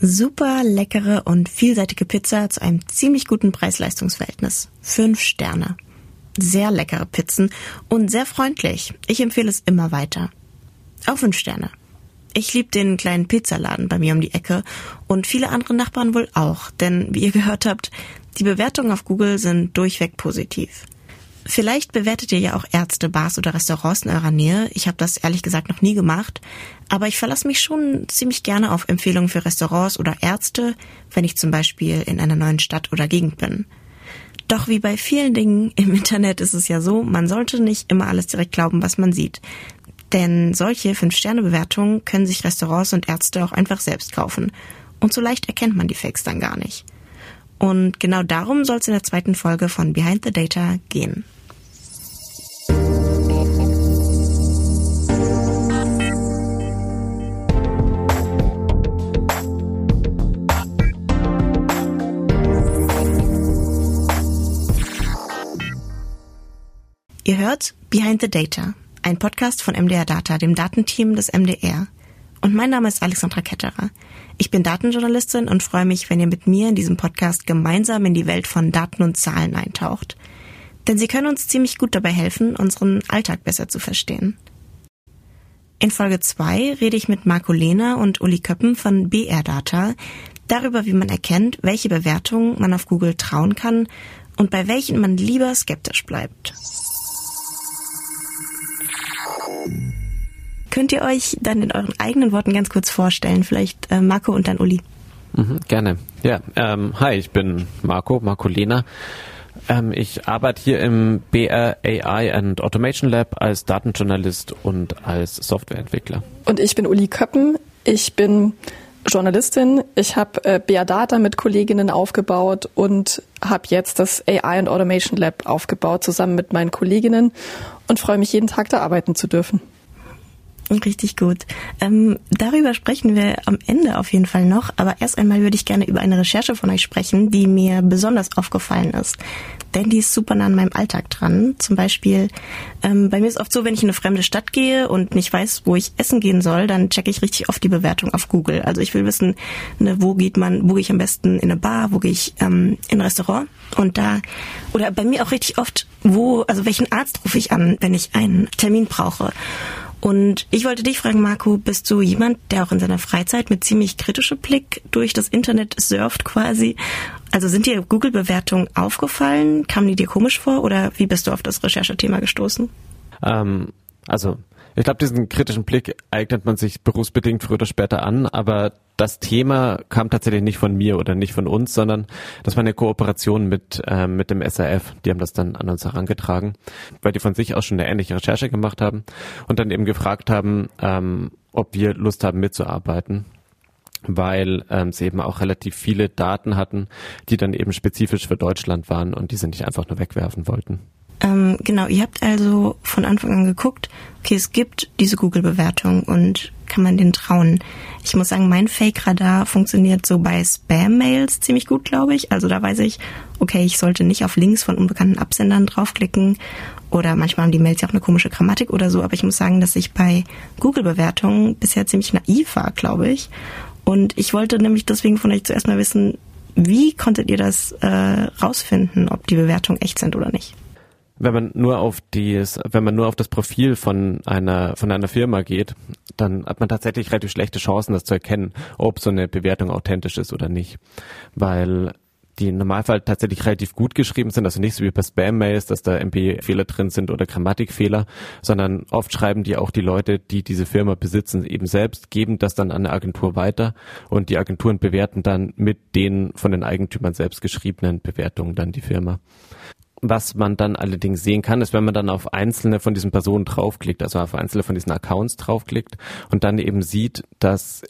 Super leckere und vielseitige Pizza zu einem ziemlich guten Preis-Leistungs-Verhältnis. Fünf Sterne. Sehr leckere Pizzen und sehr freundlich. Ich empfehle es immer weiter. Auch fünf Sterne. Ich liebe den kleinen Pizzaladen bei mir um die Ecke und viele andere Nachbarn wohl auch, denn wie ihr gehört habt, die Bewertungen auf Google sind durchweg positiv. Vielleicht bewertet ihr ja auch Ärzte, Bars oder Restaurants in eurer Nähe. Ich habe das ehrlich gesagt noch nie gemacht, aber ich verlasse mich schon ziemlich gerne auf Empfehlungen für Restaurants oder Ärzte, wenn ich zum Beispiel in einer neuen Stadt oder Gegend bin. Doch wie bei vielen Dingen im Internet ist es ja so, man sollte nicht immer alles direkt glauben, was man sieht. Denn solche 5-Sterne-Bewertungen können sich Restaurants und Ärzte auch einfach selbst kaufen. Und so leicht erkennt man die Fakes dann gar nicht. Und genau darum soll es in der zweiten Folge von Behind the Data gehen. Ihr hört Behind the Data, ein Podcast von MDR Data, dem Datenteam des MDR. Und mein Name ist Alexandra Ketterer. Ich bin Datenjournalistin und freue mich, wenn ihr mit mir in diesem Podcast gemeinsam in die Welt von Daten und Zahlen eintaucht. Denn sie können uns ziemlich gut dabei helfen, unseren Alltag besser zu verstehen. In Folge 2 rede ich mit Marco Lehner und Uli Köppen von BR Data darüber, wie man erkennt, welche Bewertungen man auf Google trauen kann und bei welchen man lieber skeptisch bleibt. Könnt ihr euch dann in euren eigenen Worten ganz kurz vorstellen? Vielleicht äh, Marco und dann Uli. Mhm, gerne. Ja, ähm, hi, ich bin Marco, Marco Lehner. Ähm, ich arbeite hier im BR AI and Automation Lab als Datenjournalist und als Softwareentwickler. Und ich bin Uli Köppen. Ich bin Journalistin. Ich habe äh, BR Data mit Kolleginnen aufgebaut und habe jetzt das AI and Automation Lab aufgebaut zusammen mit meinen Kolleginnen und freue mich jeden Tag da arbeiten zu dürfen. Richtig gut. Ähm, darüber sprechen wir am Ende auf jeden Fall noch, aber erst einmal würde ich gerne über eine Recherche von euch sprechen, die mir besonders aufgefallen ist. Denn die ist super nah an meinem Alltag dran. Zum Beispiel, ähm, bei mir ist oft so, wenn ich in eine fremde Stadt gehe und nicht weiß, wo ich essen gehen soll, dann checke ich richtig oft die Bewertung auf Google. Also ich will wissen, ne, wo geht man, wo gehe ich am besten in eine Bar, wo gehe ich ähm, in ein Restaurant und da, oder bei mir auch richtig oft, wo, also welchen Arzt rufe ich an, wenn ich einen Termin brauche. Und ich wollte dich fragen, Marco, bist du jemand, der auch in seiner Freizeit mit ziemlich kritischem Blick durch das Internet surft quasi? Also sind dir Google-Bewertungen aufgefallen? Kamen die dir komisch vor oder wie bist du auf das Recherchethema gestoßen? Ähm, also ich glaube, diesen kritischen Blick eignet man sich berufsbedingt früher oder später an, aber das Thema kam tatsächlich nicht von mir oder nicht von uns, sondern das war eine Kooperation mit, äh, mit dem SRF. Die haben das dann an uns herangetragen, weil die von sich aus schon eine ähnliche Recherche gemacht haben und dann eben gefragt haben, ähm, ob wir Lust haben mitzuarbeiten weil ähm, sie eben auch relativ viele Daten hatten, die dann eben spezifisch für Deutschland waren und die sie nicht einfach nur wegwerfen wollten. Ähm, genau, ihr habt also von Anfang an geguckt, okay, es gibt diese Google-Bewertung und kann man den trauen. Ich muss sagen, mein Fake-Radar funktioniert so bei Spam-Mails ziemlich gut, glaube ich. Also da weiß ich, okay, ich sollte nicht auf Links von unbekannten Absendern draufklicken oder manchmal haben die Mails ja auch eine komische Grammatik oder so, aber ich muss sagen, dass ich bei Google-Bewertungen bisher ziemlich naiv war, glaube ich. Und ich wollte nämlich deswegen von euch zuerst mal wissen, wie konntet ihr das äh, rausfinden, ob die Bewertungen echt sind oder nicht? Wenn man nur auf dies, wenn man nur auf das Profil von einer von einer Firma geht, dann hat man tatsächlich relativ schlechte Chancen, das zu erkennen, ob so eine Bewertung authentisch ist oder nicht, weil die im Normalfall tatsächlich relativ gut geschrieben sind, also nicht so wie bei Spam-Mails, dass da MP-Fehler drin sind oder Grammatikfehler, sondern oft schreiben die auch die Leute, die diese Firma besitzen, eben selbst, geben das dann an eine Agentur weiter und die Agenturen bewerten dann mit den von den Eigentümern selbst geschriebenen Bewertungen dann die Firma. Was man dann allerdings sehen kann, ist, wenn man dann auf einzelne von diesen Personen draufklickt, also auf einzelne von diesen Accounts draufklickt und dann eben sieht, dass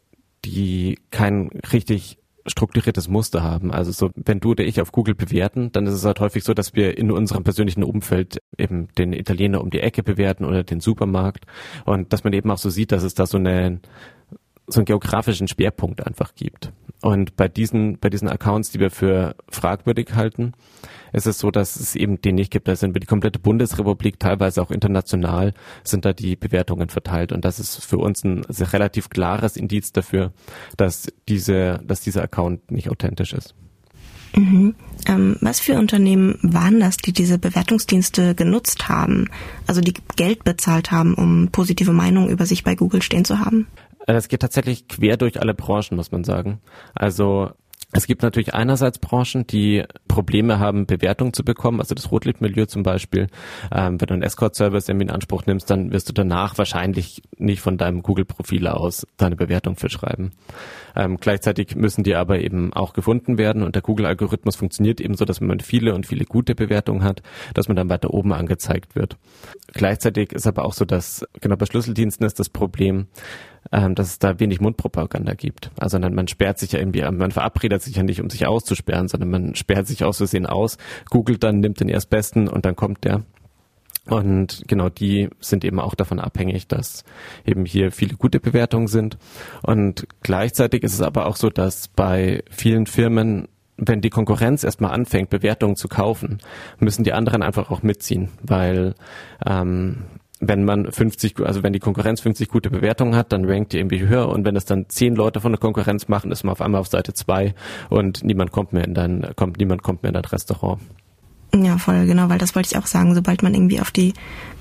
die kein richtig strukturiertes Muster haben. Also so, wenn du oder ich auf Google bewerten, dann ist es halt häufig so, dass wir in unserem persönlichen Umfeld eben den Italiener um die Ecke bewerten oder den Supermarkt und dass man eben auch so sieht, dass es da so eine so einen geografischen Schwerpunkt einfach gibt. Und bei diesen, bei diesen Accounts, die wir für fragwürdig halten, ist es so, dass es eben den nicht gibt. Da sind wir die komplette Bundesrepublik, teilweise auch international, sind da die Bewertungen verteilt. Und das ist für uns ein relativ klares Indiz dafür, dass diese, dass dieser Account nicht authentisch ist. Mhm. Ähm, was für Unternehmen waren das, die diese Bewertungsdienste genutzt haben? Also die Geld bezahlt haben, um positive Meinungen über sich bei Google stehen zu haben? Das geht tatsächlich quer durch alle Branchen, muss man sagen. Also es gibt natürlich einerseits Branchen, die Probleme haben, Bewertungen zu bekommen, also das Rotlichtmilieu zum Beispiel. Ähm, wenn du einen Escort-Service in Anspruch nimmst, dann wirst du danach wahrscheinlich nicht von deinem Google-Profil aus deine Bewertung für schreiben. Ähm, gleichzeitig müssen die aber eben auch gefunden werden und der Google-Algorithmus funktioniert eben so, dass wenn man viele und viele gute Bewertungen hat, dass man dann weiter oben angezeigt wird. Gleichzeitig ist aber auch so, dass genau bei Schlüsseldiensten ist das Problem, ähm, dass es da wenig Mundpropaganda gibt. Also man sperrt sich ja irgendwie, man verabredet sich ja nicht, um sich auszusperren, sondern man sperrt sich aus Versehen aus, googelt dann, nimmt den erstbesten und dann kommt der. Und genau die sind eben auch davon abhängig, dass eben hier viele gute Bewertungen sind. Und gleichzeitig ist es aber auch so, dass bei vielen Firmen wenn die Konkurrenz erstmal anfängt, Bewertungen zu kaufen, müssen die anderen einfach auch mitziehen, weil ähm, wenn man 50, also wenn die Konkurrenz 50 gute Bewertungen hat, dann rankt die irgendwie höher und wenn es dann zehn Leute von der Konkurrenz machen, ist man auf einmal auf Seite zwei und niemand kommt mehr in dein, kommt, niemand kommt mehr in dein Restaurant. Ja, voll, genau, weil das wollte ich auch sagen. Sobald man irgendwie auf die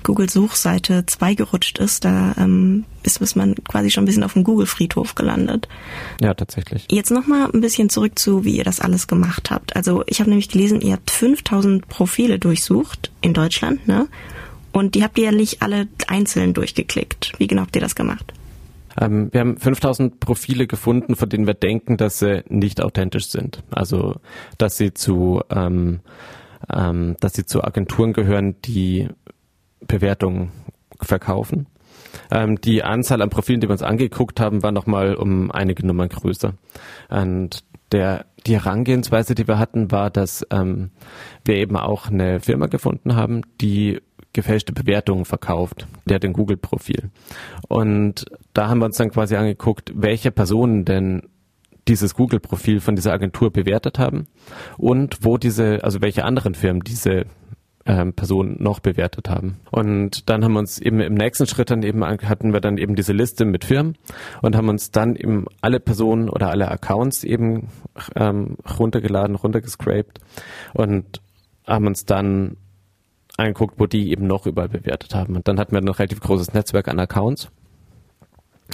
Google-Suchseite 2 gerutscht ist, da ähm, ist, ist man quasi schon ein bisschen auf dem Google-Friedhof gelandet. Ja, tatsächlich. Jetzt nochmal ein bisschen zurück zu, wie ihr das alles gemacht habt. Also ich habe nämlich gelesen, ihr habt 5000 Profile durchsucht in Deutschland, ne? Und die habt ihr ja nicht alle einzeln durchgeklickt. Wie genau habt ihr das gemacht? Ähm, wir haben 5000 Profile gefunden, von denen wir denken, dass sie nicht authentisch sind. Also, dass sie zu, ähm, ähm, dass sie zu Agenturen gehören, die Bewertungen verkaufen. Ähm, die Anzahl an Profilen, die wir uns angeguckt haben, war nochmal um einige Nummern größer. Und der, die Herangehensweise, die wir hatten, war, dass ähm, wir eben auch eine Firma gefunden haben, die gefälschte Bewertungen verkauft. Der hat ein Google-Profil. Und da haben wir uns dann quasi angeguckt, welche Personen denn dieses Google-Profil von dieser Agentur bewertet haben und wo diese, also welche anderen Firmen diese ähm, Personen noch bewertet haben. Und dann haben wir uns eben im nächsten Schritt dann eben hatten wir dann eben diese Liste mit Firmen und haben uns dann eben alle Personen oder alle Accounts eben ähm, runtergeladen, runtergescraped und haben uns dann angeguckt, wo die eben noch überall bewertet haben. Und dann hatten wir ein relativ großes Netzwerk an Accounts.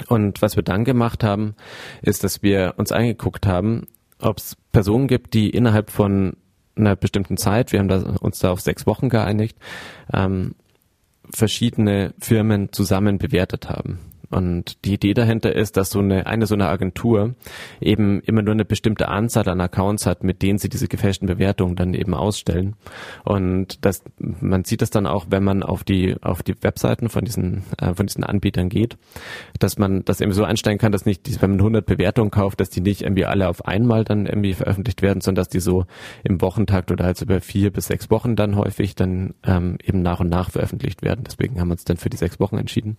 Und was wir dann gemacht haben, ist, dass wir uns angeguckt haben, ob es Personen gibt, die innerhalb von einer bestimmten Zeit, wir haben da, uns da auf sechs Wochen geeinigt, ähm, verschiedene Firmen zusammen bewertet haben. Und die Idee dahinter ist, dass so eine, eine so eine Agentur eben immer nur eine bestimmte Anzahl an Accounts hat, mit denen sie diese gefälschten Bewertungen dann eben ausstellen. Und das, man sieht das dann auch, wenn man auf die, auf die Webseiten von diesen, äh, von diesen Anbietern geht, dass man das eben so einstellen kann, dass nicht, wenn man 100 Bewertungen kauft, dass die nicht irgendwie alle auf einmal dann irgendwie veröffentlicht werden, sondern dass die so im Wochentakt oder halt über vier bis sechs Wochen dann häufig dann ähm, eben nach und nach veröffentlicht werden. Deswegen haben wir uns dann für die sechs Wochen entschieden.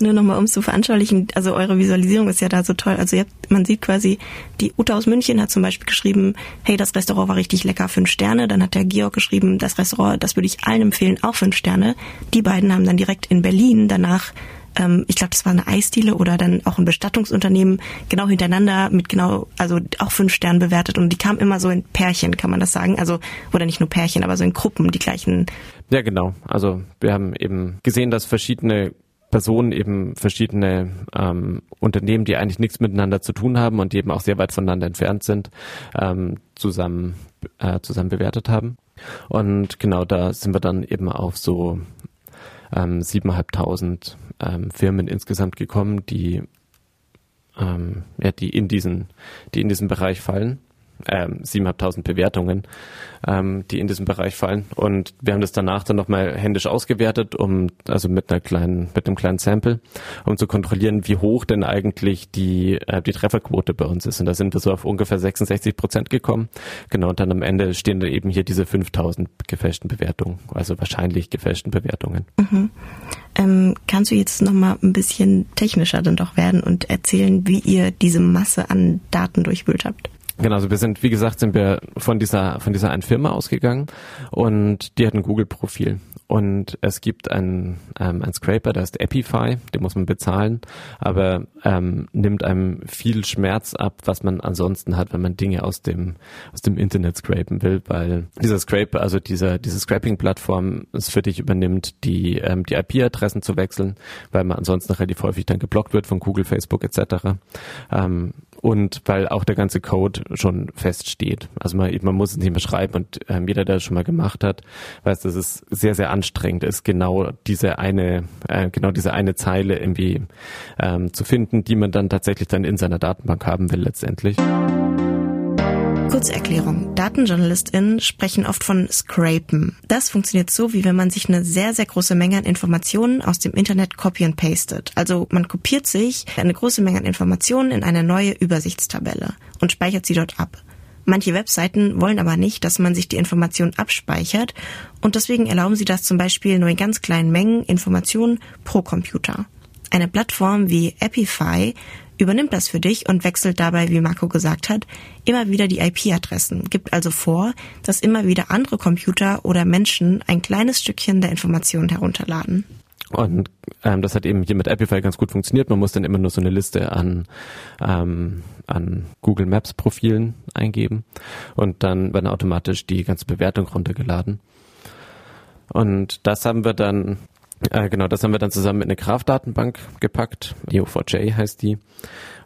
Nur nochmal, um zu veranschaulichen, also eure Visualisierung ist ja da so toll. Also jetzt, man sieht quasi, die Uta aus München hat zum Beispiel geschrieben, hey, das Restaurant war richtig lecker, fünf Sterne. Dann hat der Georg geschrieben, das Restaurant, das würde ich allen empfehlen, auch fünf Sterne. Die beiden haben dann direkt in Berlin danach ähm, ich glaube, das war eine Eisdiele oder dann auch ein Bestattungsunternehmen genau hintereinander mit genau, also auch fünf Sternen bewertet und die kamen immer so in Pärchen, kann man das sagen? Also, oder nicht nur Pärchen, aber so in Gruppen, die gleichen. Ja, genau. Also wir haben eben gesehen, dass verschiedene Personen eben verschiedene ähm, Unternehmen, die eigentlich nichts miteinander zu tun haben und die eben auch sehr weit voneinander entfernt sind, ähm, zusammen, äh, zusammen bewertet haben. Und genau da sind wir dann eben auf so ähm, 7.500 ähm, Firmen insgesamt gekommen, die, ähm, ja, die in diesen, die in diesen Bereich fallen. Ähm, 7.500 Bewertungen, ähm, die in diesem Bereich fallen. Und wir haben das danach dann nochmal händisch ausgewertet, um also mit einer kleinen, mit einem kleinen Sample, um zu kontrollieren, wie hoch denn eigentlich die äh, die Trefferquote bei uns ist. Und da sind wir so auf ungefähr 66 Prozent gekommen. Genau. Und dann am Ende stehen da eben hier diese 5.000 gefälschten Bewertungen, also wahrscheinlich gefälschten Bewertungen. Mhm. Ähm, kannst du jetzt nochmal ein bisschen technischer dann doch werden und erzählen, wie ihr diese Masse an Daten durchwühlt habt? Genau, also wir sind, wie gesagt, sind wir von dieser, von dieser einen Firma ausgegangen und die hat ein Google-Profil. Und es gibt einen, ähm, einen Scraper, der ist Epify, den muss man bezahlen, aber ähm, nimmt einem viel Schmerz ab, was man ansonsten hat, wenn man Dinge aus dem, aus dem Internet scrapen will, weil dieser Scraper, also dieser, diese Scraping-Plattform es für dich übernimmt, die, ähm, die IP-Adressen zu wechseln, weil man ansonsten relativ häufig dann geblockt wird von Google, Facebook etc. Ähm, und weil auch der ganze Code schon feststeht. Also man, man muss es nicht mehr schreiben und ähm, jeder, der das schon mal gemacht hat, weiß, dass es sehr, sehr anstrengend ist, genau diese eine, äh, genau diese eine Zeile irgendwie ähm, zu finden, die man dann tatsächlich dann in seiner Datenbank haben will letztendlich. Kurzerklärung. DatenjournalistInnen sprechen oft von Scrapen. Das funktioniert so, wie wenn man sich eine sehr, sehr große Menge an Informationen aus dem Internet copy and pastet. Also man kopiert sich eine große Menge an Informationen in eine neue Übersichtstabelle und speichert sie dort ab. Manche Webseiten wollen aber nicht, dass man sich die Informationen abspeichert und deswegen erlauben sie das zum Beispiel nur in ganz kleinen Mengen Informationen pro Computer. Eine Plattform wie Epify übernimmt das für dich und wechselt dabei, wie Marco gesagt hat, immer wieder die IP-Adressen, gibt also vor, dass immer wieder andere Computer oder Menschen ein kleines Stückchen der Informationen herunterladen. Und ähm, das hat eben hier mit Epify ganz gut funktioniert. Man muss dann immer nur so eine Liste an, ähm, an Google Maps Profilen eingeben und dann werden automatisch die ganze Bewertung runtergeladen. Und das haben wir dann äh, genau, das haben wir dann zusammen in eine Graph-Datenbank gepackt. Neo4j heißt die.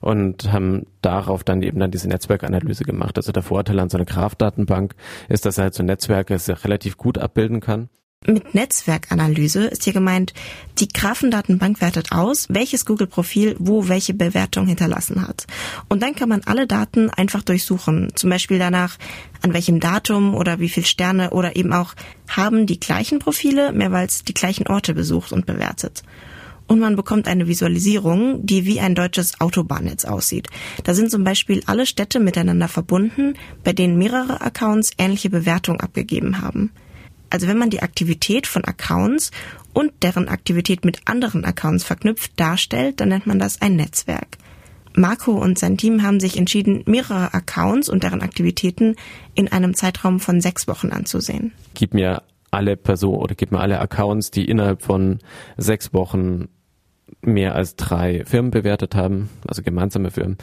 Und haben darauf dann eben dann diese Netzwerkanalyse gemacht. Also der Vorteil an so einer Graph-Datenbank ist, dass er halt so Netzwerke sehr relativ gut abbilden kann. Mit Netzwerkanalyse ist hier gemeint, die Graphendatenbank wertet aus, welches Google-Profil wo welche Bewertung hinterlassen hat. Und dann kann man alle Daten einfach durchsuchen. Zum Beispiel danach, an welchem Datum oder wie viel Sterne oder eben auch haben die gleichen Profile mehrmals die gleichen Orte besucht und bewertet. Und man bekommt eine Visualisierung, die wie ein deutsches Autobahnnetz aussieht. Da sind zum Beispiel alle Städte miteinander verbunden, bei denen mehrere Accounts ähnliche Bewertungen abgegeben haben. Also wenn man die Aktivität von Accounts und deren Aktivität mit anderen Accounts verknüpft darstellt, dann nennt man das ein Netzwerk. Marco und sein Team haben sich entschieden, mehrere Accounts und deren Aktivitäten in einem Zeitraum von sechs Wochen anzusehen. Gib mir alle Personen oder gib mir alle Accounts, die innerhalb von sechs Wochen mehr als drei Firmen bewertet haben, also gemeinsame Firmen,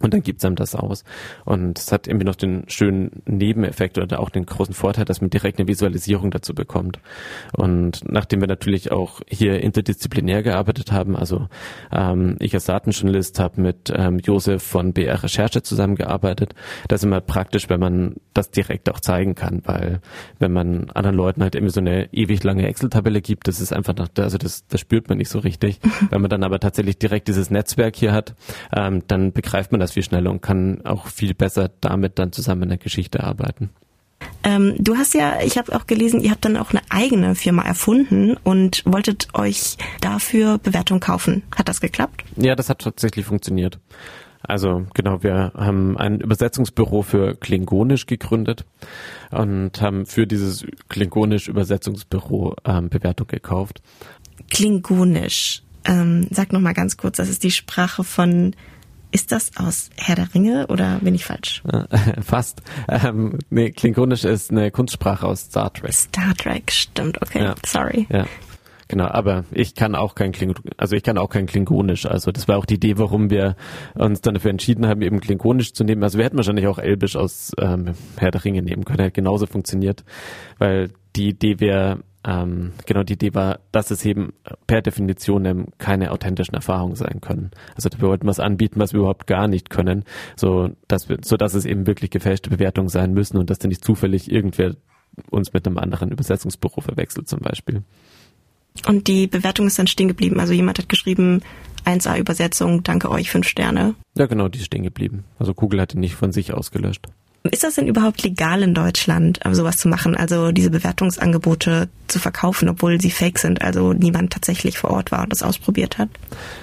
und dann gibt's einem das aus. Und es hat irgendwie noch den schönen Nebeneffekt oder auch den großen Vorteil, dass man direkt eine Visualisierung dazu bekommt. Und nachdem wir natürlich auch hier interdisziplinär gearbeitet haben, also ähm, ich als Datenjournalist habe mit ähm, Josef von BR Recherche zusammengearbeitet, das ist immer praktisch, wenn man das direkt auch zeigen kann, weil wenn man anderen Leuten halt immer so eine ewig lange Excel-Tabelle gibt, das ist einfach nach, also das, das spürt man nicht so richtig. wenn man dann aber tatsächlich direkt dieses Netzwerk hier hat, ähm, dann begreift man das das viel schneller und kann auch viel besser damit dann zusammen in der Geschichte arbeiten. Ähm, du hast ja, ich habe auch gelesen, ihr habt dann auch eine eigene Firma erfunden und wolltet euch dafür Bewertung kaufen. Hat das geklappt? Ja, das hat tatsächlich funktioniert. Also genau, wir haben ein Übersetzungsbüro für Klingonisch gegründet und haben für dieses Klingonisch Übersetzungsbüro ähm, Bewertung gekauft. Klingonisch. Ähm, sag noch mal ganz kurz, das ist die Sprache von ist das aus Herr der Ringe oder bin ich falsch? Fast. Ähm, nee, Klingonisch ist eine Kunstsprache aus Star Trek. Star Trek, stimmt, okay. Ja. Sorry. Ja. Genau, aber ich kann auch kein Kling also ich kann auch kein Klingonisch. Also das war auch die Idee, warum wir uns dann dafür entschieden haben, eben Klingonisch zu nehmen. Also wir hätten wahrscheinlich auch Elbisch aus ähm, Herr der Ringe nehmen können, hätte genauso funktioniert, weil die Idee wäre, ähm, genau die Idee war, dass es eben per Definition keine authentischen Erfahrungen sein können. Also wir wollten was anbieten, was wir überhaupt gar nicht können, so dass wir, so dass es eben wirklich gefälschte Bewertungen sein müssen und dass dann nicht zufällig irgendwer uns mit einem anderen Übersetzungsbüro verwechselt zum Beispiel. Und die Bewertung ist dann stehen geblieben. Also jemand hat geschrieben, 1A Übersetzung, danke euch, fünf Sterne. Ja, genau, die ist stehen geblieben. Also Google hatte nicht von sich ausgelöscht. Ist das denn überhaupt legal in Deutschland, ähm, sowas zu machen, also diese Bewertungsangebote zu verkaufen, obwohl sie fake sind, also niemand tatsächlich vor Ort war und das ausprobiert hat?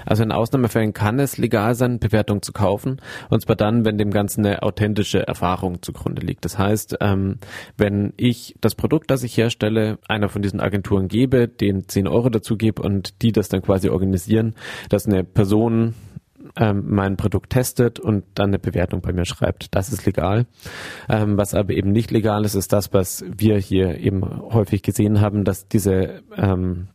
Also in Ausnahmefällen kann es legal sein, Bewertungen zu kaufen, und zwar dann, wenn dem Ganzen eine authentische Erfahrung zugrunde liegt. Das heißt, ähm, wenn ich das Produkt, das ich herstelle, einer von diesen Agenturen gebe, denen 10 Euro dazu gebe und die das dann quasi organisieren, dass eine Person ähm, mein Produkt testet und dann eine Bewertung bei mir schreibt. Das ist legal. Ähm, was aber eben nicht legal ist, ist das, was wir hier eben häufig gesehen haben, dass diese ähm,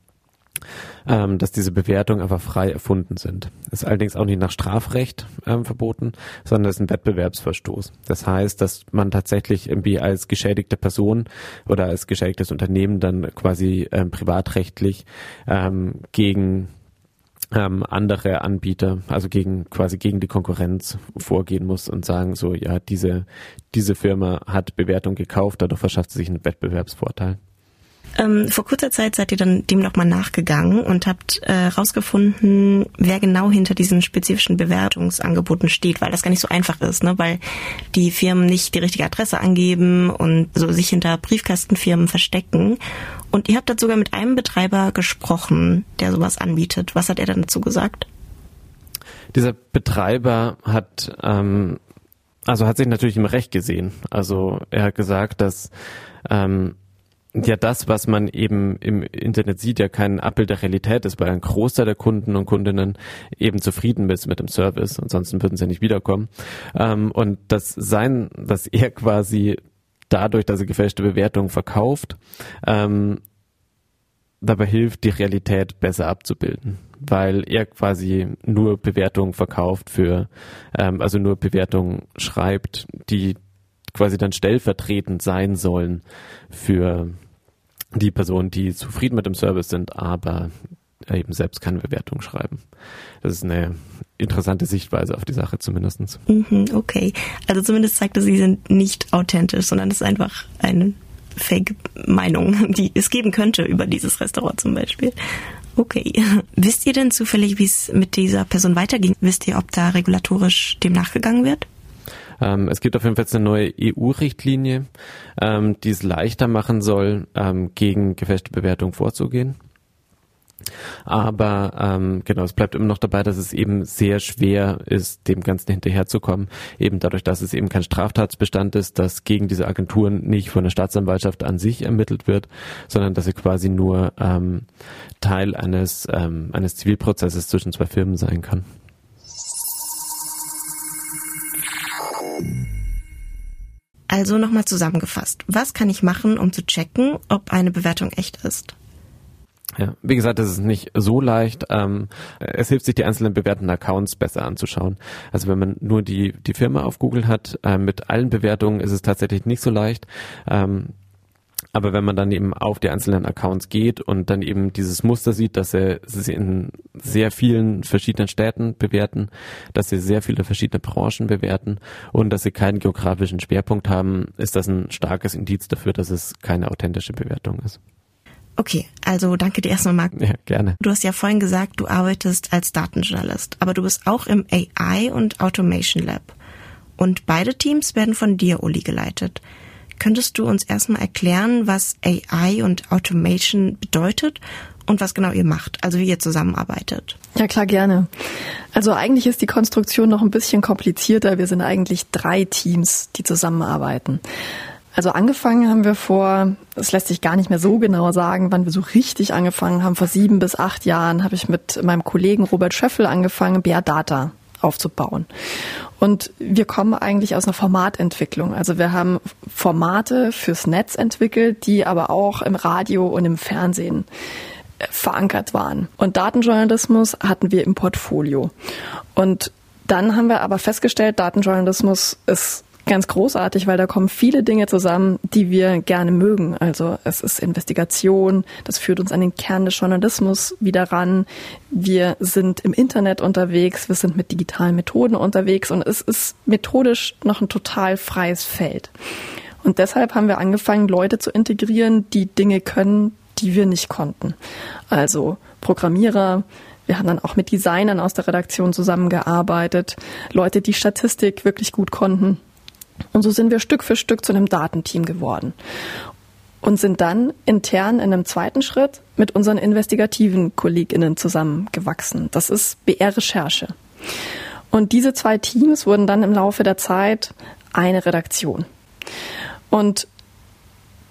ähm, dass diese Bewertungen einfach frei erfunden sind. Ist allerdings auch nicht nach Strafrecht ähm, verboten, sondern ist ein Wettbewerbsverstoß. Das heißt, dass man tatsächlich irgendwie als geschädigte Person oder als geschädigtes Unternehmen dann quasi ähm, privatrechtlich ähm, gegen ähm, andere Anbieter, also gegen quasi gegen die Konkurrenz vorgehen muss und sagen so, ja, diese, diese Firma hat Bewertung gekauft, dadurch verschafft sie sich einen Wettbewerbsvorteil. Ähm, vor kurzer Zeit seid ihr dann dem nochmal nachgegangen und habt herausgefunden, äh, wer genau hinter diesen spezifischen Bewertungsangeboten steht, weil das gar nicht so einfach ist, ne? weil die Firmen nicht die richtige Adresse angeben und so sich hinter Briefkastenfirmen verstecken. Und ihr habt dort sogar mit einem Betreiber gesprochen, der sowas anbietet. Was hat er dann dazu gesagt? Dieser Betreiber hat ähm, also hat sich natürlich im Recht gesehen. Also er hat gesagt, dass ähm, ja das, was man eben im Internet sieht, ja kein Abbild der Realität ist, weil ein Großteil der Kunden und Kundinnen eben zufrieden ist mit dem Service, ansonsten würden sie ja nicht wiederkommen. Ähm, und das sein, dass er quasi dadurch, dass er gefälschte Bewertungen verkauft, ähm, dabei hilft, die Realität besser abzubilden, weil er quasi nur Bewertungen verkauft für, ähm, also nur Bewertungen schreibt, die quasi dann stellvertretend sein sollen für die Personen, die zufrieden mit dem Service sind, aber eben selbst keine Bewertung schreiben. Das ist eine interessante Sichtweise auf die Sache zumindest. Mhm, okay. Also zumindest zeigt es, sie sind nicht authentisch, sondern es ist einfach eine Fake-Meinung, die es geben könnte über dieses Restaurant zum Beispiel. Okay. Wisst ihr denn zufällig, wie es mit dieser Person weiterging? Wisst ihr, ob da regulatorisch dem nachgegangen wird? Ähm, es gibt auf jeden Fall jetzt eine neue EU-Richtlinie, ähm, die es leichter machen soll, ähm, gegen gefälschte Bewertungen vorzugehen. Aber ähm, genau, es bleibt immer noch dabei, dass es eben sehr schwer ist, dem Ganzen hinterherzukommen. Eben dadurch, dass es eben kein Straftatsbestand ist, dass gegen diese Agenturen nicht von der Staatsanwaltschaft an sich ermittelt wird, sondern dass sie quasi nur ähm, Teil eines, ähm, eines Zivilprozesses zwischen zwei Firmen sein kann. Also nochmal zusammengefasst. Was kann ich machen, um zu checken, ob eine Bewertung echt ist? Ja, wie gesagt, das ist nicht so leicht. Ähm, es hilft sich, die einzelnen bewertenden Accounts besser anzuschauen. Also wenn man nur die, die Firma auf Google hat, äh, mit allen Bewertungen ist es tatsächlich nicht so leicht. Ähm, aber wenn man dann eben auf die einzelnen Accounts geht und dann eben dieses Muster sieht, dass sie, sie in sehr vielen verschiedenen Städten bewerten, dass sie sehr viele verschiedene Branchen bewerten und dass sie keinen geografischen Schwerpunkt haben, ist das ein starkes Indiz dafür, dass es keine authentische Bewertung ist. Okay, also danke dir erstmal, Marc. Ja, gerne. Du hast ja vorhin gesagt, du arbeitest als Datenjournalist, aber du bist auch im AI und Automation Lab. Und beide Teams werden von dir, Uli, geleitet. Könntest du uns erstmal erklären, was AI und Automation bedeutet und was genau ihr macht, also wie ihr zusammenarbeitet? Ja, klar, gerne. Also eigentlich ist die Konstruktion noch ein bisschen komplizierter. Wir sind eigentlich drei Teams, die zusammenarbeiten. Also angefangen haben wir vor, es lässt sich gar nicht mehr so genau sagen, wann wir so richtig angefangen haben. Vor sieben bis acht Jahren habe ich mit meinem Kollegen Robert Schöffel angefangen, BR Data aufzubauen. Und wir kommen eigentlich aus einer Formatentwicklung. Also wir haben Formate fürs Netz entwickelt, die aber auch im Radio und im Fernsehen äh, verankert waren. Und Datenjournalismus hatten wir im Portfolio. Und dann haben wir aber festgestellt, Datenjournalismus ist ganz großartig, weil da kommen viele Dinge zusammen, die wir gerne mögen. Also es ist Investigation, das führt uns an den Kern des Journalismus wieder ran. Wir sind im Internet unterwegs, wir sind mit digitalen Methoden unterwegs und es ist methodisch noch ein total freies Feld. Und deshalb haben wir angefangen, Leute zu integrieren, die Dinge können, die wir nicht konnten. Also Programmierer, wir haben dann auch mit Designern aus der Redaktion zusammengearbeitet, Leute, die Statistik wirklich gut konnten. Und so sind wir Stück für Stück zu einem Datenteam geworden und sind dann intern in einem zweiten Schritt mit unseren investigativen KollegInnen zusammengewachsen. Das ist BR-Recherche. Und diese zwei Teams wurden dann im Laufe der Zeit eine Redaktion. Und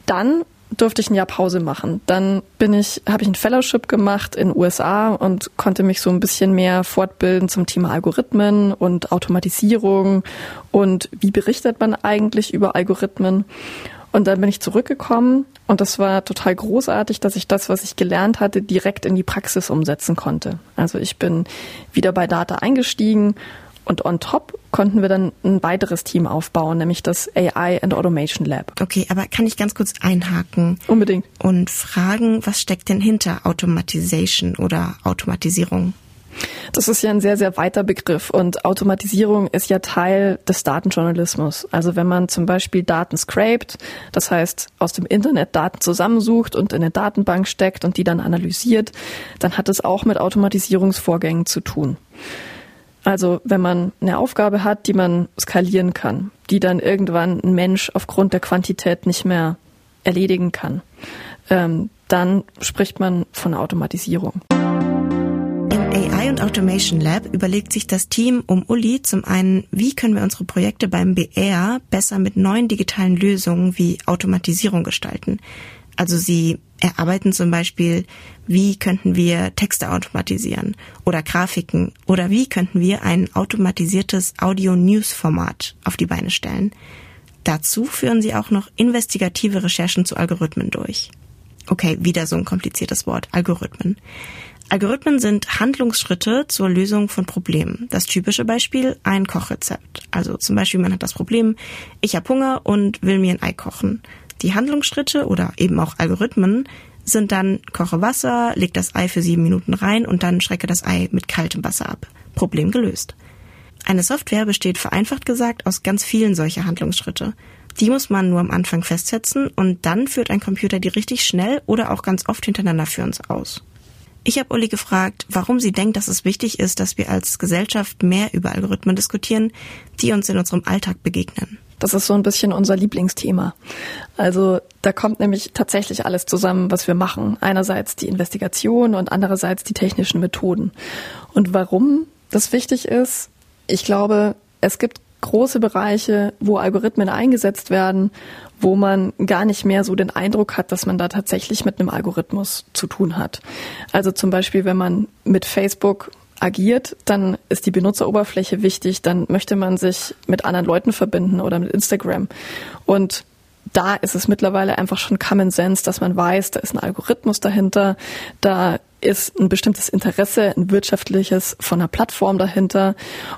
dann durfte ich ein Jahr Pause machen. Dann bin ich, habe ich ein Fellowship gemacht in USA und konnte mich so ein bisschen mehr fortbilden zum Thema Algorithmen und Automatisierung und wie berichtet man eigentlich über Algorithmen. Und dann bin ich zurückgekommen und das war total großartig, dass ich das, was ich gelernt hatte, direkt in die Praxis umsetzen konnte. Also ich bin wieder bei Data eingestiegen und on top konnten wir dann ein weiteres Team aufbauen, nämlich das AI and Automation Lab. Okay, aber kann ich ganz kurz einhaken? Unbedingt. Und fragen, was steckt denn hinter Automatization oder Automatisierung? Das ist ja ein sehr, sehr weiter Begriff und Automatisierung ist ja Teil des Datenjournalismus. Also wenn man zum Beispiel Daten scrapt, das heißt aus dem Internet Daten zusammensucht und in eine Datenbank steckt und die dann analysiert, dann hat es auch mit Automatisierungsvorgängen zu tun. Also wenn man eine Aufgabe hat, die man skalieren kann, die dann irgendwann ein Mensch aufgrund der Quantität nicht mehr erledigen kann, ähm, dann spricht man von Automatisierung. Im AI und Automation Lab überlegt sich das Team um Uli zum einen, wie können wir unsere Projekte beim BR besser mit neuen digitalen Lösungen wie Automatisierung gestalten. Also sie erarbeiten zum Beispiel, wie könnten wir Texte automatisieren oder Grafiken oder wie könnten wir ein automatisiertes Audio-News-Format auf die Beine stellen. Dazu führen sie auch noch investigative Recherchen zu Algorithmen durch. Okay, wieder so ein kompliziertes Wort, Algorithmen. Algorithmen sind Handlungsschritte zur Lösung von Problemen. Das typische Beispiel, ein Kochrezept. Also zum Beispiel, man hat das Problem, ich habe Hunger und will mir ein Ei kochen. Die Handlungsschritte oder eben auch Algorithmen sind dann koche Wasser, leg das Ei für sieben Minuten rein und dann schrecke das Ei mit kaltem Wasser ab. Problem gelöst. Eine Software besteht vereinfacht gesagt aus ganz vielen solcher Handlungsschritte. Die muss man nur am Anfang festsetzen und dann führt ein Computer die richtig schnell oder auch ganz oft hintereinander für uns aus. Ich habe Uli gefragt, warum sie denkt, dass es wichtig ist, dass wir als Gesellschaft mehr über Algorithmen diskutieren, die uns in unserem Alltag begegnen. Das ist so ein bisschen unser Lieblingsthema. Also da kommt nämlich tatsächlich alles zusammen, was wir machen. Einerseits die Investigation und andererseits die technischen Methoden. Und warum das wichtig ist, ich glaube, es gibt große Bereiche, wo Algorithmen eingesetzt werden, wo man gar nicht mehr so den Eindruck hat, dass man da tatsächlich mit einem Algorithmus zu tun hat. Also zum Beispiel, wenn man mit Facebook agiert, dann ist die Benutzeroberfläche wichtig, dann möchte man sich mit anderen Leuten verbinden oder mit Instagram. Und da ist es mittlerweile einfach schon Common Sense, dass man weiß, da ist ein Algorithmus dahinter, da ist ein bestimmtes Interesse, ein wirtschaftliches von einer Plattform dahinter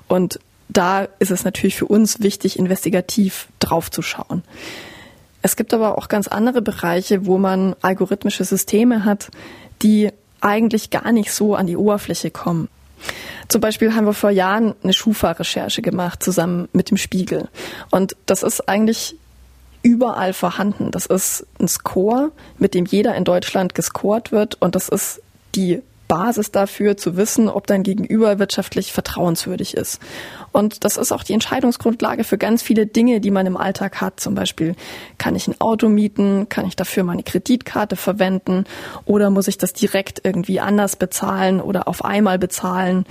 und da ist es natürlich für uns wichtig, investigativ draufzuschauen. Es gibt aber auch ganz andere Bereiche, wo man algorithmische Systeme hat, die eigentlich gar nicht so an die Oberfläche kommen. Zum Beispiel haben wir vor Jahren eine Schufa-Recherche gemacht, zusammen mit dem Spiegel. Und das ist eigentlich überall vorhanden. Das ist ein Score, mit dem jeder in Deutschland gescored wird. Und das ist die Basis dafür zu wissen, ob dein Gegenüber wirtschaftlich vertrauenswürdig ist. Und das ist auch die Entscheidungsgrundlage für ganz viele Dinge, die man im Alltag hat. Zum Beispiel, kann ich ein Auto mieten? Kann ich dafür meine Kreditkarte verwenden? Oder muss ich das direkt irgendwie anders bezahlen oder auf einmal bezahlen?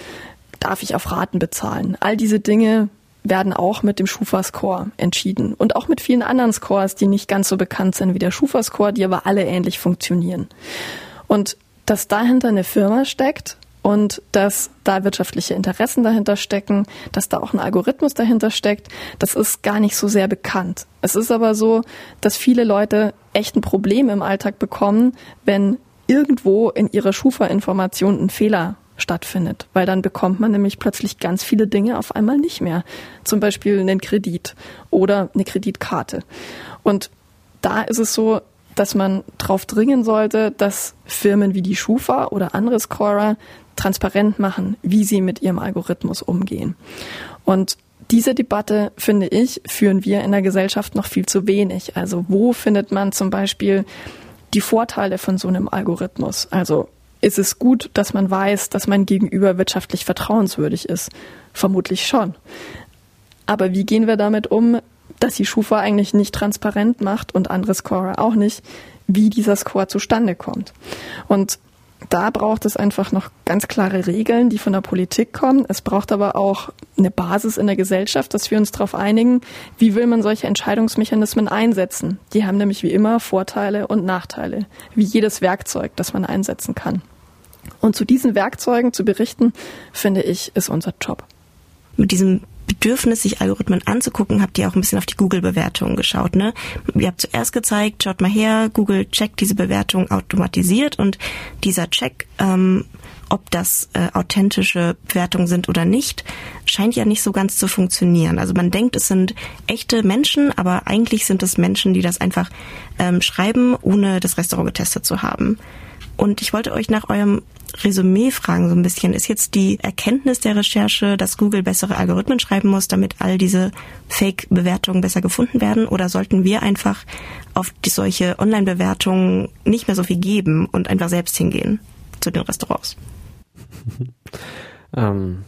Darf ich auf Raten bezahlen? All diese Dinge werden auch mit dem Schufa-Score entschieden und auch mit vielen anderen Scores, die nicht ganz so bekannt sind wie der Schufa-Score, die aber alle ähnlich funktionieren. Und dass dahinter eine Firma steckt und dass da wirtschaftliche Interessen dahinter stecken, dass da auch ein Algorithmus dahinter steckt, das ist gar nicht so sehr bekannt. Es ist aber so, dass viele Leute echt ein Problem im Alltag bekommen, wenn irgendwo in ihrer Schufa-Information ein Fehler stattfindet, weil dann bekommt man nämlich plötzlich ganz viele Dinge auf einmal nicht mehr. Zum Beispiel einen Kredit oder eine Kreditkarte. Und da ist es so, dass man darauf dringen sollte, dass Firmen wie die Schufa oder andere Scorer transparent machen, wie sie mit ihrem Algorithmus umgehen. Und diese Debatte, finde ich, führen wir in der Gesellschaft noch viel zu wenig. Also wo findet man zum Beispiel die Vorteile von so einem Algorithmus? Also ist es gut, dass man weiß, dass mein Gegenüber wirtschaftlich vertrauenswürdig ist? Vermutlich schon. Aber wie gehen wir damit um, dass die Schufa eigentlich nicht transparent macht und andere Scorer auch nicht, wie dieser Score zustande kommt. Und da braucht es einfach noch ganz klare Regeln, die von der Politik kommen. Es braucht aber auch eine Basis in der Gesellschaft, dass wir uns darauf einigen, wie will man solche Entscheidungsmechanismen einsetzen. Die haben nämlich wie immer Vorteile und Nachteile, wie jedes Werkzeug, das man einsetzen kann. Und zu diesen Werkzeugen zu berichten, finde ich, ist unser Job. Mit diesem Bedürfnis, sich Algorithmen anzugucken, habt ihr auch ein bisschen auf die Google-Bewertungen geschaut. Ne? Ihr habt zuerst gezeigt, schaut mal her, Google checkt diese Bewertung automatisiert und dieser Check, ähm, ob das äh, authentische Bewertungen sind oder nicht, scheint ja nicht so ganz zu funktionieren. Also man denkt, es sind echte Menschen, aber eigentlich sind es Menschen, die das einfach ähm, schreiben, ohne das Restaurant getestet zu haben. Und ich wollte euch nach eurem Resümee fragen so ein bisschen. Ist jetzt die Erkenntnis der Recherche, dass Google bessere Algorithmen schreiben muss, damit all diese Fake-Bewertungen besser gefunden werden? Oder sollten wir einfach auf solche Online-Bewertungen nicht mehr so viel geben und einfach selbst hingehen zu den Restaurants? ähm,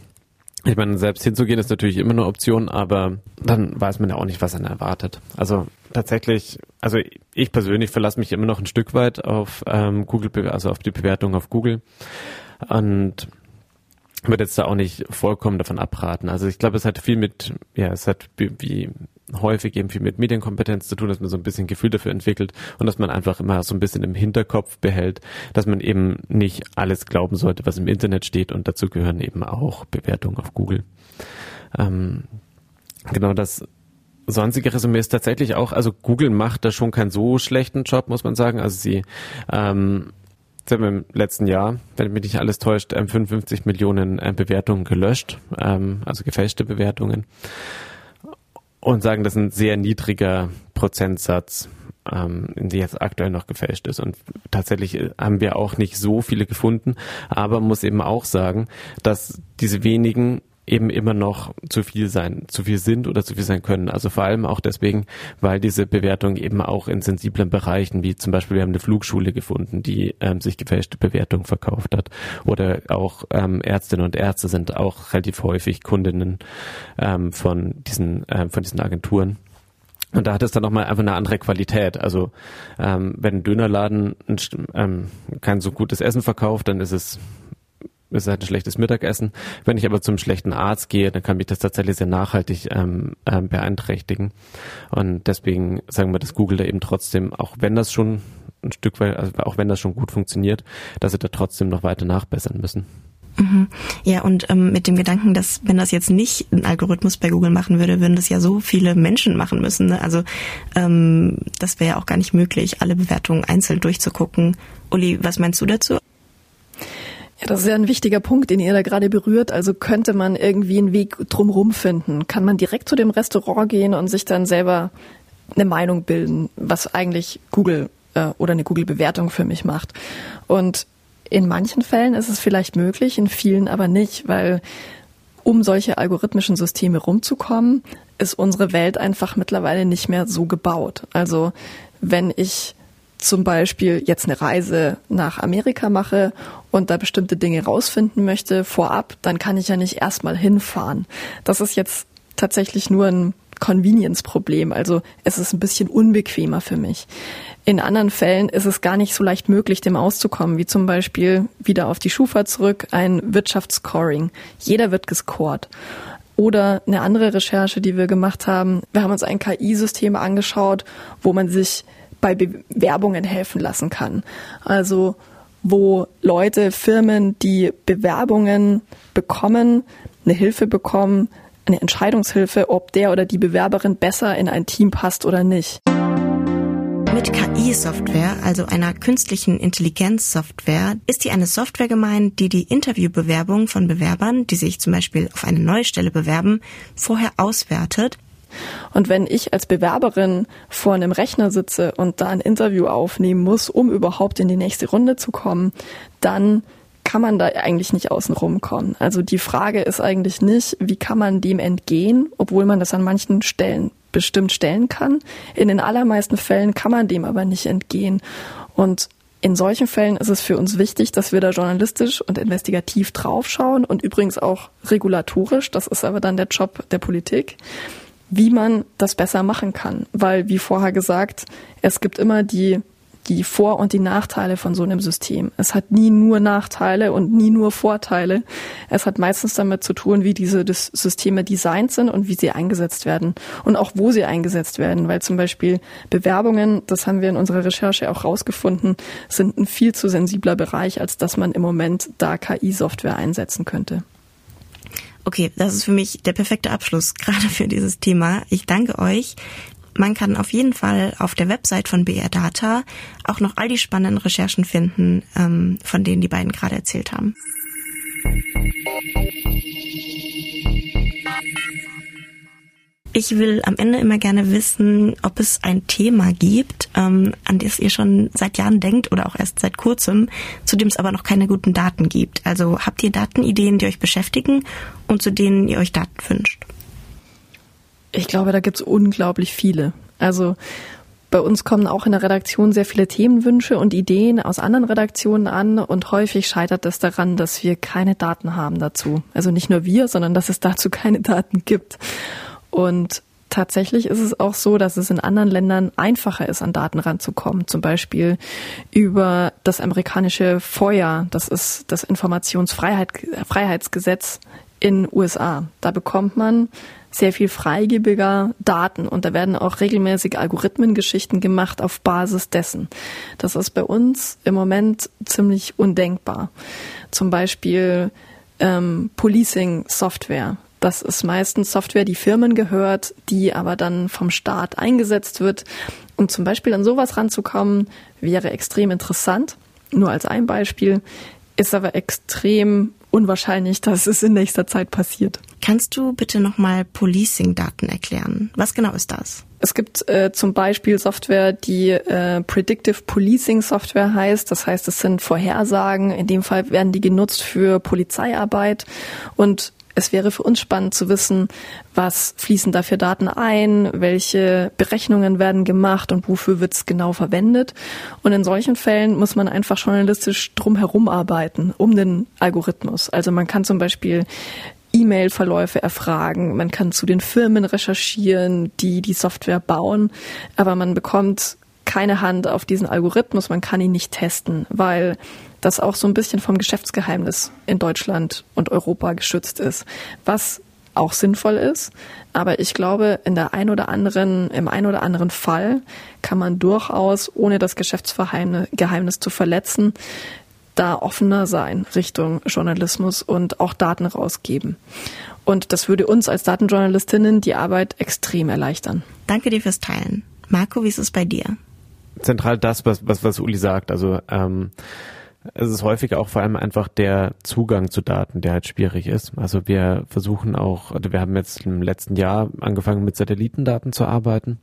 ich meine, selbst hinzugehen ist natürlich immer eine Option, aber dann weiß man ja auch nicht, was einen erwartet. Also tatsächlich, also ich persönlich verlasse mich immer noch ein Stück weit auf ähm, Google, also auf die Bewertung auf Google und würde jetzt da auch nicht vollkommen davon abraten. Also ich glaube, es hat viel mit, ja, es hat wie häufig eben viel mit Medienkompetenz zu tun, dass man so ein bisschen Gefühl dafür entwickelt und dass man einfach immer so ein bisschen im Hinterkopf behält, dass man eben nicht alles glauben sollte, was im Internet steht und dazu gehören eben auch Bewertungen auf Google. Ähm, genau das sonstige Resümee ist tatsächlich auch, also Google macht da schon keinen so schlechten Job, muss man sagen. Also sie ähm, Sie haben im letzten Jahr, wenn mich nicht alles täuscht, 55 ähm, Millionen äh, Bewertungen gelöscht, ähm, also gefälschte Bewertungen und sagen, das ist ein sehr niedriger Prozentsatz, ähm, der jetzt aktuell noch gefälscht ist. Und tatsächlich äh, haben wir auch nicht so viele gefunden, aber muss eben auch sagen, dass diese wenigen eben immer noch zu viel sein, zu viel sind oder zu viel sein können. Also vor allem auch deswegen, weil diese Bewertungen eben auch in sensiblen Bereichen, wie zum Beispiel wir haben eine Flugschule gefunden, die ähm, sich gefälschte Bewertungen verkauft hat. Oder auch ähm, Ärztinnen und Ärzte sind auch relativ häufig Kundinnen ähm, von diesen, ähm, von diesen Agenturen. Und da hat es dann nochmal einfach eine andere Qualität. Also ähm, wenn ein Dönerladen ein, ähm, kein so gutes Essen verkauft, dann ist es ist halt ein schlechtes Mittagessen. Wenn ich aber zum schlechten Arzt gehe, dann kann mich das tatsächlich sehr nachhaltig ähm, ähm, beeinträchtigen. Und deswegen sagen wir, dass Google da eben trotzdem, auch wenn das schon ein Stück weit, also auch wenn das schon gut funktioniert, dass sie da trotzdem noch weiter nachbessern müssen. Mhm. Ja, und ähm, mit dem Gedanken, dass wenn das jetzt nicht ein Algorithmus bei Google machen würde, würden das ja so viele Menschen machen müssen. Ne? Also ähm, das wäre ja auch gar nicht möglich, alle Bewertungen einzeln durchzugucken. Uli, was meinst du dazu? Ja, das ist ja ein wichtiger Punkt, den ihr da gerade berührt. Also könnte man irgendwie einen Weg drumherum finden? Kann man direkt zu dem Restaurant gehen und sich dann selber eine Meinung bilden, was eigentlich Google äh, oder eine Google-Bewertung für mich macht? Und in manchen Fällen ist es vielleicht möglich, in vielen aber nicht, weil um solche algorithmischen Systeme rumzukommen, ist unsere Welt einfach mittlerweile nicht mehr so gebaut. Also wenn ich zum Beispiel jetzt eine Reise nach Amerika mache und da bestimmte Dinge rausfinden möchte vorab, dann kann ich ja nicht erstmal hinfahren. Das ist jetzt tatsächlich nur ein Convenience-Problem. Also es ist ein bisschen unbequemer für mich. In anderen Fällen ist es gar nicht so leicht möglich, dem auszukommen, wie zum Beispiel wieder auf die Schufa zurück, ein Wirtschaftsscoring. Jeder wird gescored. Oder eine andere Recherche, die wir gemacht haben. Wir haben uns ein KI-System angeschaut, wo man sich bei Bewerbungen helfen lassen kann. Also wo Leute, Firmen, die Bewerbungen bekommen, eine Hilfe bekommen, eine Entscheidungshilfe, ob der oder die Bewerberin besser in ein Team passt oder nicht. Mit KI-Software, also einer künstlichen Intelligenz-Software, ist hier eine Software gemeint, die die Interviewbewerbung von Bewerbern, die sich zum Beispiel auf eine neue Stelle bewerben, vorher auswertet und wenn ich als Bewerberin vor einem Rechner sitze und da ein Interview aufnehmen muss, um überhaupt in die nächste Runde zu kommen, dann kann man da eigentlich nicht außen kommen. Also die Frage ist eigentlich nicht, wie kann man dem entgehen, obwohl man das an manchen Stellen bestimmt stellen kann. In den allermeisten Fällen kann man dem aber nicht entgehen. Und in solchen Fällen ist es für uns wichtig, dass wir da journalistisch und investigativ draufschauen und übrigens auch regulatorisch, das ist aber dann der Job der Politik, wie man das besser machen kann. Weil, wie vorher gesagt, es gibt immer die die Vor- und die Nachteile von so einem System. Es hat nie nur Nachteile und nie nur Vorteile. Es hat meistens damit zu tun, wie diese Systeme designt sind und wie sie eingesetzt werden und auch wo sie eingesetzt werden, weil zum Beispiel Bewerbungen, das haben wir in unserer Recherche auch rausgefunden, sind ein viel zu sensibler Bereich, als dass man im Moment da KI-Software einsetzen könnte. Okay, das ist für mich der perfekte Abschluss, gerade für dieses Thema. Ich danke euch. Man kann auf jeden Fall auf der Website von BR Data auch noch all die spannenden Recherchen finden, ähm, von denen die beiden gerade erzählt haben. Ich will am Ende immer gerne wissen, ob es ein Thema gibt, ähm, an das ihr schon seit Jahren denkt oder auch erst seit kurzem, zu dem es aber noch keine guten Daten gibt. Also habt ihr Datenideen, die euch beschäftigen und zu denen ihr euch Daten wünscht? Ich glaube, da gibt's unglaublich viele. Also bei uns kommen auch in der Redaktion sehr viele Themenwünsche und Ideen aus anderen Redaktionen an und häufig scheitert es daran, dass wir keine Daten haben dazu. Also nicht nur wir, sondern dass es dazu keine Daten gibt. Und tatsächlich ist es auch so, dass es in anderen Ländern einfacher ist, an Daten ranzukommen. Zum Beispiel über das amerikanische FOIA, das ist das Informationsfreiheitsgesetz in USA. Da bekommt man sehr viel freigebiger Daten und da werden auch regelmäßig Algorithmengeschichten gemacht auf Basis dessen. Das ist bei uns im Moment ziemlich undenkbar. Zum Beispiel ähm, Policing-Software. Das ist meistens Software, die Firmen gehört, die aber dann vom Staat eingesetzt wird. Um zum Beispiel an sowas ranzukommen, wäre extrem interessant. Nur als ein Beispiel ist aber extrem unwahrscheinlich, dass es in nächster Zeit passiert. Kannst du bitte nochmal Policing-Daten erklären? Was genau ist das? Es gibt äh, zum Beispiel Software, die äh, Predictive Policing Software heißt. Das heißt, es sind Vorhersagen. In dem Fall werden die genutzt für Polizeiarbeit. Und es wäre für uns spannend zu wissen, was fließen da für Daten ein, welche Berechnungen werden gemacht und wofür wird es genau verwendet. Und in solchen Fällen muss man einfach journalistisch drumherum arbeiten, um den Algorithmus. Also man kann zum Beispiel E-Mail-Verläufe erfragen, man kann zu den Firmen recherchieren, die die Software bauen, aber man bekommt keine Hand auf diesen Algorithmus, man kann ihn nicht testen, weil das auch so ein bisschen vom Geschäftsgeheimnis in Deutschland und Europa geschützt ist, was auch sinnvoll ist. Aber ich glaube, in der ein oder anderen, im ein oder anderen Fall kann man durchaus, ohne das Geschäftsgeheimnis zu verletzen, da offener sein Richtung Journalismus und auch Daten rausgeben. Und das würde uns als Datenjournalistinnen die Arbeit extrem erleichtern. Danke dir fürs Teilen. Marco, wie ist es bei dir? Zentral das, was, was, was Uli sagt. Also ähm, es ist häufig auch vor allem einfach der Zugang zu Daten, der halt schwierig ist. Also wir versuchen auch, also wir haben jetzt im letzten Jahr angefangen mit Satellitendaten zu arbeiten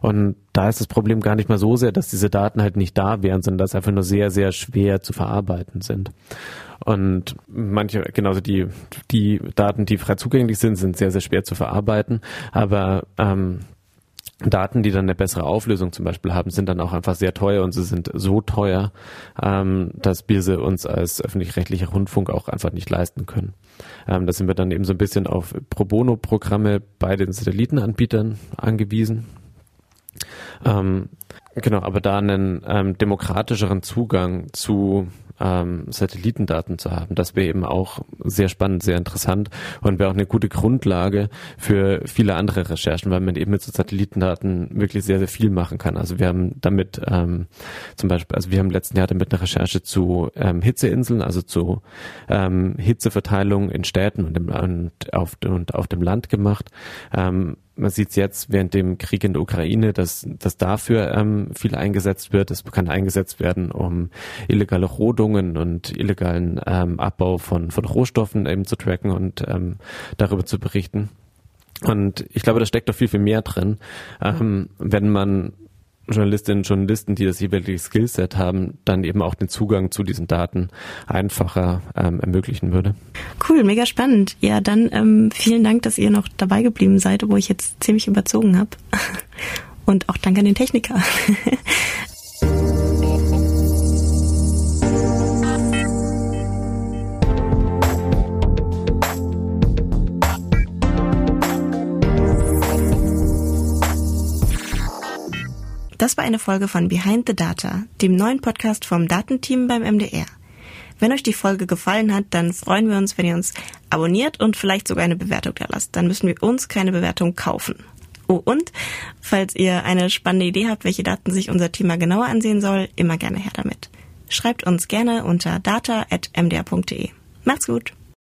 und da ist das Problem gar nicht mal so sehr, dass diese Daten halt nicht da wären, sondern dass einfach nur sehr, sehr schwer zu verarbeiten sind. Und manche, genauso die, die Daten, die frei zugänglich sind, sind sehr, sehr schwer zu verarbeiten. Aber ähm, Daten, die dann eine bessere Auflösung zum Beispiel haben, sind dann auch einfach sehr teuer und sie sind so teuer, ähm, dass wir sie uns als öffentlich-rechtlicher Rundfunk auch einfach nicht leisten können. Ähm, da sind wir dann eben so ein bisschen auf Pro Bono-Programme bei den Satellitenanbietern angewiesen. Ähm, genau, aber da einen ähm, demokratischeren Zugang zu ähm, Satellitendaten zu haben. Das wäre eben auch sehr spannend, sehr interessant und wäre auch eine gute Grundlage für viele andere Recherchen, weil man eben mit so Satellitendaten wirklich sehr, sehr viel machen kann. Also wir haben damit ähm, zum Beispiel, also wir haben im letzten Jahr damit eine Recherche zu ähm, Hitzeinseln, also zu ähm, Hitzeverteilung in Städten und, im, und, auf, und auf dem Land gemacht. Ähm, man sieht es jetzt während dem Krieg in der Ukraine, dass, dass dafür ähm, viel eingesetzt wird. Es kann eingesetzt werden, um illegale Rodungen und illegalen ähm, Abbau von, von Rohstoffen eben zu tracken und ähm, darüber zu berichten. Und ich glaube, da steckt doch viel, viel mehr drin, ähm, wenn man Journalistinnen und Journalisten, die das jeweilige Skillset haben, dann eben auch den Zugang zu diesen Daten einfacher ähm, ermöglichen würde. Cool, mega spannend. Ja, dann ähm, vielen Dank, dass ihr noch dabei geblieben seid, wo ich jetzt ziemlich überzogen habe. Und auch danke an den Techniker. Das war eine Folge von Behind the Data, dem neuen Podcast vom Datenteam beim MDR. Wenn euch die Folge gefallen hat, dann freuen wir uns, wenn ihr uns abonniert und vielleicht sogar eine Bewertung da lasst. Dann müssen wir uns keine Bewertung kaufen. Oh, und falls ihr eine spannende Idee habt, welche Daten sich unser Thema genauer ansehen soll, immer gerne her damit. Schreibt uns gerne unter data.mdr.de. Macht's gut!